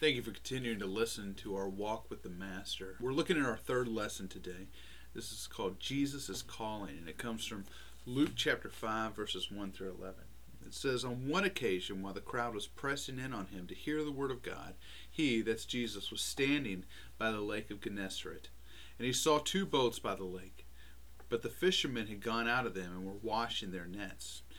Thank you for continuing to listen to our walk with the Master. We're looking at our third lesson today. This is called Jesus is Calling, and it comes from Luke chapter 5, verses 1 through 11. It says, On one occasion, while the crowd was pressing in on him to hear the word of God, he, that's Jesus, was standing by the lake of Gennesaret. And he saw two boats by the lake. But the fishermen had gone out of them and were washing their nets.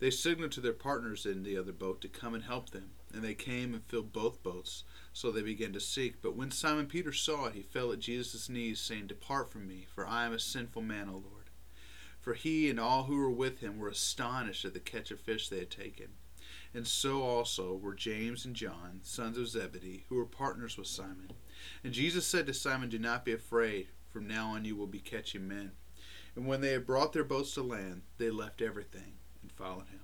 They signaled to their partners in the other boat to come and help them, and they came and filled both boats so they began to seek. But when Simon Peter saw it, he fell at Jesus' knees, saying, Depart from me, for I am a sinful man, O Lord. For he and all who were with him were astonished at the catch of fish they had taken. And so also were James and John, sons of Zebedee, who were partners with Simon. And Jesus said to Simon, Do not be afraid. From now on you will be catching men. And when they had brought their boats to land, they left everything followed him.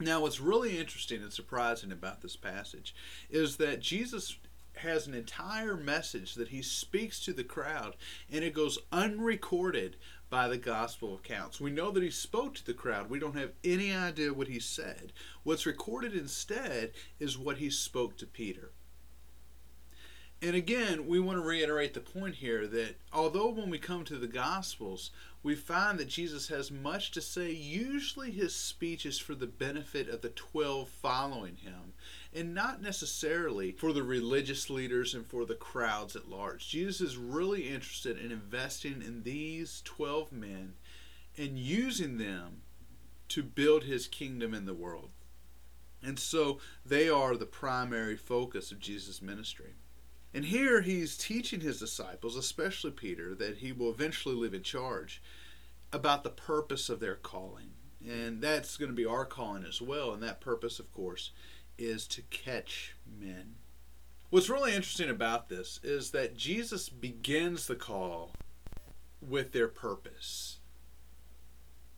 Now, what's really interesting and surprising about this passage is that Jesus has an entire message that he speaks to the crowd, and it goes unrecorded by the gospel accounts. We know that he spoke to the crowd. We don't have any idea what he said. What's recorded instead is what he spoke to Peter. And again, we want to reiterate the point here that although when we come to the Gospels, we find that Jesus has much to say, usually his speech is for the benefit of the 12 following him, and not necessarily for the religious leaders and for the crowds at large. Jesus is really interested in investing in these 12 men and using them to build his kingdom in the world. And so they are the primary focus of Jesus' ministry. And here he's teaching his disciples, especially Peter, that he will eventually live in charge, about the purpose of their calling. And that's going to be our calling as well. And that purpose, of course, is to catch men. What's really interesting about this is that Jesus begins the call with their purpose.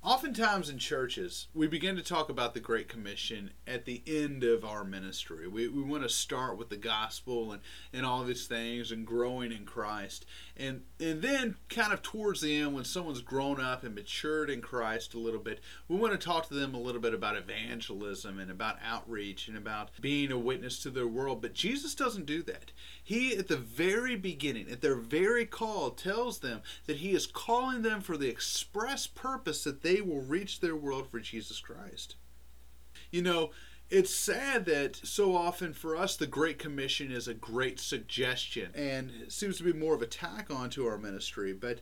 Oftentimes in churches, we begin to talk about the Great Commission at the end of our ministry. We, we want to start with the gospel and, and all these things and growing in Christ. And, and then, kind of towards the end, when someone's grown up and matured in Christ a little bit, we want to talk to them a little bit about evangelism and about outreach and about being a witness to their world. But Jesus doesn't do that. He, at the very beginning, at their very call, tells them that He is calling them for the express purpose that they will reach their world for Jesus Christ. You know, it's sad that so often for us the Great Commission is a great suggestion and seems to be more of a tack onto our ministry, but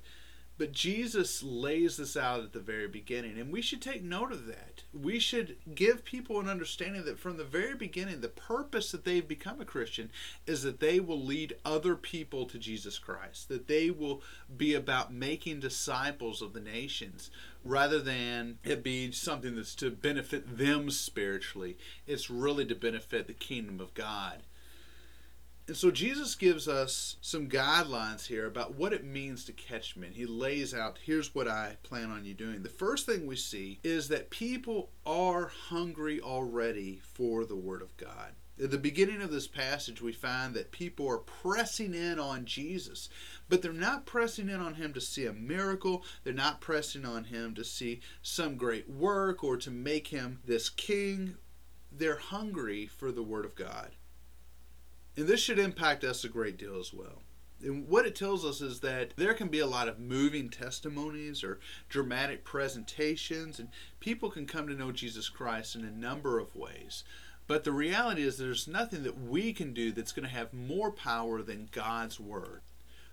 but Jesus lays this out at the very beginning, and we should take note of that. We should give people an understanding that from the very beginning, the purpose that they've become a Christian is that they will lead other people to Jesus Christ, that they will be about making disciples of the nations rather than it be something that's to benefit them spiritually. It's really to benefit the kingdom of God. And so Jesus gives us some guidelines here about what it means to catch men. He lays out, here's what I plan on you doing. The first thing we see is that people are hungry already for the Word of God. At the beginning of this passage, we find that people are pressing in on Jesus, but they're not pressing in on him to see a miracle. They're not pressing on him to see some great work or to make him this king. They're hungry for the Word of God. And this should impact us a great deal as well. And what it tells us is that there can be a lot of moving testimonies or dramatic presentations, and people can come to know Jesus Christ in a number of ways. But the reality is, there's nothing that we can do that's going to have more power than God's Word.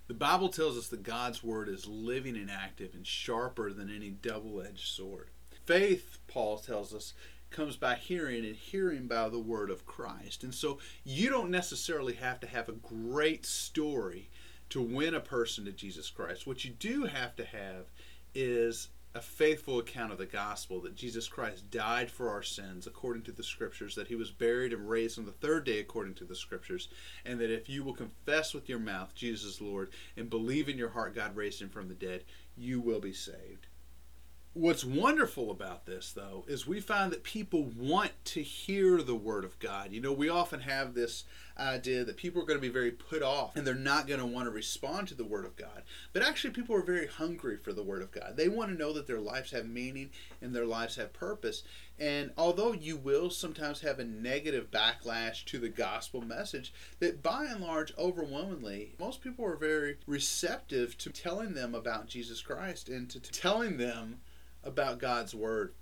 The Bible tells us that God's Word is living and active and sharper than any double edged sword. Faith, Paul tells us, comes by hearing and hearing by the word of Christ. And so you don't necessarily have to have a great story to win a person to Jesus Christ. What you do have to have is a faithful account of the gospel that Jesus Christ died for our sins according to the scriptures, that he was buried and raised on the third day according to the scriptures, and that if you will confess with your mouth Jesus Lord and believe in your heart God raised him from the dead, you will be saved. What's wonderful about this, though, is we find that people want to hear the Word of God. You know, we often have this idea that people are going to be very put off and they're not going to want to respond to the Word of God. But actually, people are very hungry for the Word of God. They want to know that their lives have meaning and their lives have purpose. And although you will sometimes have a negative backlash to the gospel message, that by and large, overwhelmingly, most people are very receptive to telling them about Jesus Christ and to telling them about God's Word.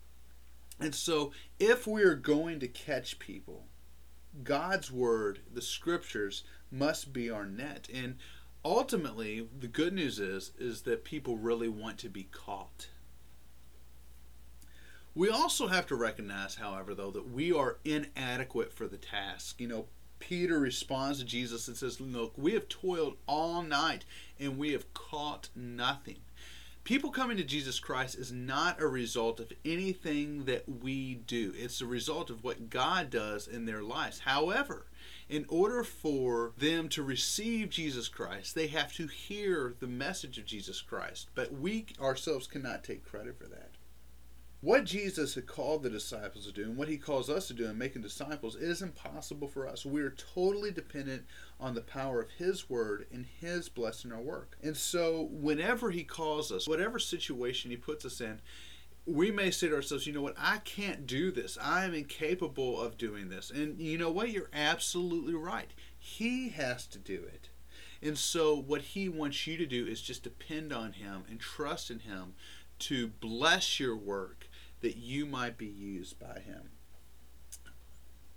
And so, if we are going to catch people, God's Word, the Scriptures, must be our net. And ultimately, the good news is is that people really want to be caught. We also have to recognize, however, though, that we are inadequate for the task. You know, Peter responds to Jesus and says, Look, we have toiled all night and we have caught nothing people coming to Jesus Christ is not a result of anything that we do. It's a result of what God does in their lives. However, in order for them to receive Jesus Christ, they have to hear the message of Jesus Christ. But we ourselves cannot take credit for that. What Jesus had called the disciples to do and what he calls us to do in making disciples is impossible for us. We are totally dependent on the power of his word and his blessing our work. And so, whenever he calls us, whatever situation he puts us in, we may say to ourselves, you know what, I can't do this. I am incapable of doing this. And you know what? You're absolutely right. He has to do it. And so, what he wants you to do is just depend on him and trust in him to bless your work that you might be used by him.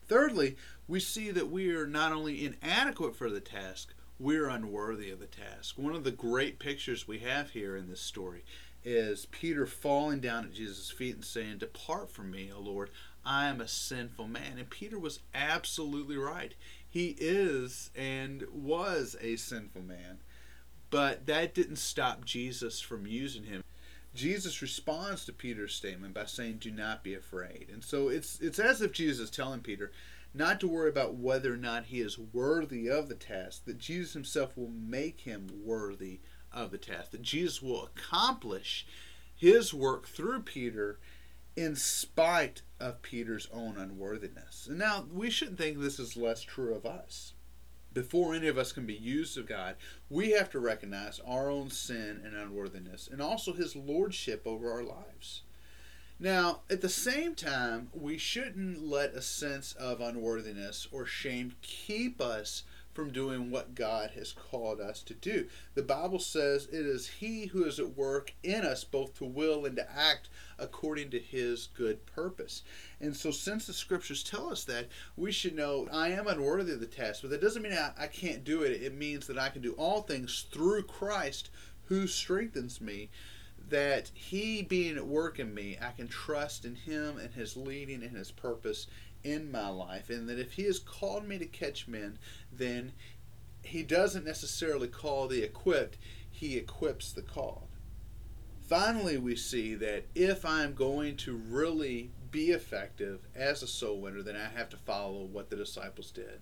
Thirdly, we see that we are not only inadequate for the task, we're unworthy of the task. One of the great pictures we have here in this story is Peter falling down at Jesus' feet and saying, Depart from me, O Lord, I am a sinful man. And Peter was absolutely right. He is and was a sinful man. But that didn't stop Jesus from using him. Jesus responds to Peter's statement by saying, "Do not be afraid." And so it's it's as if Jesus is telling Peter not to worry about whether or not he is worthy of the task, that Jesus himself will make him worthy of the task, that Jesus will accomplish his work through Peter in spite of Peter's own unworthiness. And now we shouldn't think this is less true of us before any of us can be used of God, we have to recognize our own sin and unworthiness and also His lordship over our lives. Now, at the same time, we shouldn't let a sense of unworthiness or shame keep us from doing what God has called us to do. The Bible says it is He who is at work in us both to will and to act according to His good purpose. And so, since the scriptures tell us that, we should know I am unworthy of the task, but that doesn't mean I, I can't do it. It means that I can do all things through Christ who strengthens me that he being at work in me, I can trust in him and his leading and his purpose in my life, and that if He has called me to catch men, then He doesn't necessarily call the equipped, He equips the called. Finally, we see that if I'm going to really be effective as a soul winner, then I have to follow what the disciples did.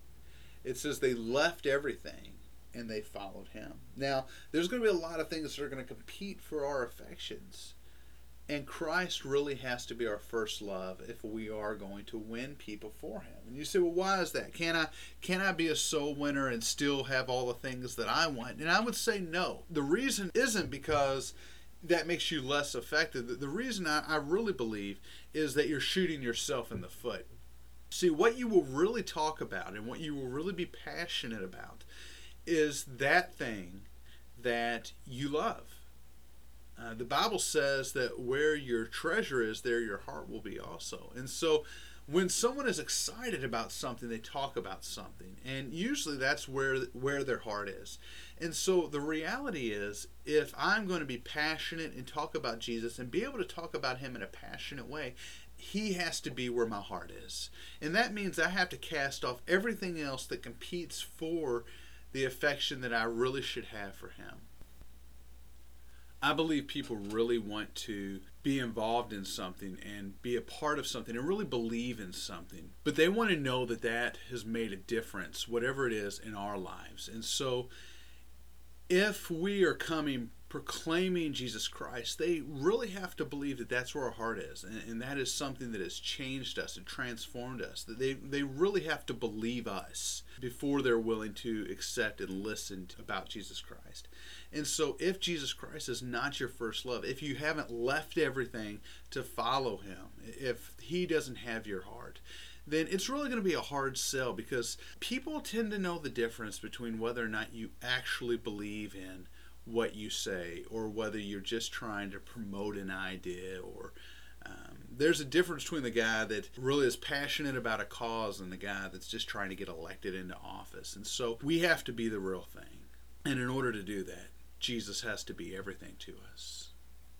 It says they left everything and they followed him. Now, there's going to be a lot of things that are going to compete for our affections. And Christ really has to be our first love if we are going to win people for him. And you say, well, why is that? Can I can I be a soul winner and still have all the things that I want? And I would say no. The reason isn't because that makes you less effective. The reason I, I really believe is that you're shooting yourself in the foot. See, what you will really talk about and what you will really be passionate about is that thing that you love uh, the Bible says that where your treasure is, there your heart will be also. And so when someone is excited about something, they talk about something. And usually that's where where their heart is. And so the reality is if I'm going to be passionate and talk about Jesus and be able to talk about him in a passionate way, he has to be where my heart is. And that means I have to cast off everything else that competes for the affection that I really should have for him. I believe people really want to be involved in something and be a part of something and really believe in something. But they want to know that that has made a difference, whatever it is, in our lives. And so if we are coming proclaiming Jesus Christ, they really have to believe that that's where our heart is, and, and, that is something that has changed us and transformed us. That they they really have to believe us before they're willing to accept and listen to, about Jesus Christ. And so, if Jesus Christ is not your first love, if you haven't left everything to follow Him, if He doesn't have your heart, then it's really going to be a hard sell because people tend to know the difference between whether or not you actually believe in what you say or whether you're just trying to promote an idea or um, there's a difference between the guy that really is passionate about a cause and the guy that's just trying to get elected into office and so we have to be the real thing and in order to do that jesus has to be everything to us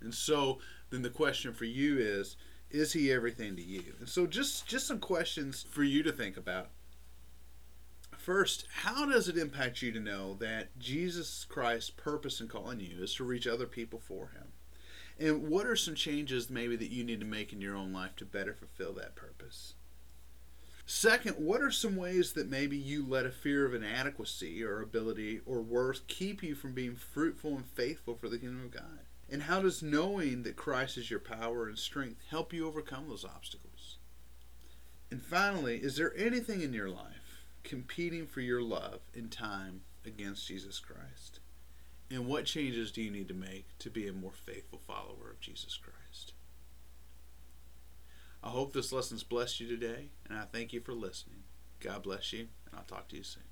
and so then the question for you is is he everything to you? And so just just some questions for you to think about. First, how does it impact you to know that Jesus Christ's purpose in calling you is to reach other people for him? And what are some changes maybe that you need to make in your own life to better fulfill that purpose? Second, what are some ways that maybe you let a fear of inadequacy or ability or worth keep you from being fruitful and faithful for the kingdom of God? And how does knowing that Christ is your power and strength help you overcome those obstacles? And finally, is there anything in your life competing for your love and time against Jesus Christ? And what changes do you need to make to be a more faithful follower of Jesus Christ? I hope this lesson's blessed you today, and I thank you for listening. God bless you, and I'll talk to you soon.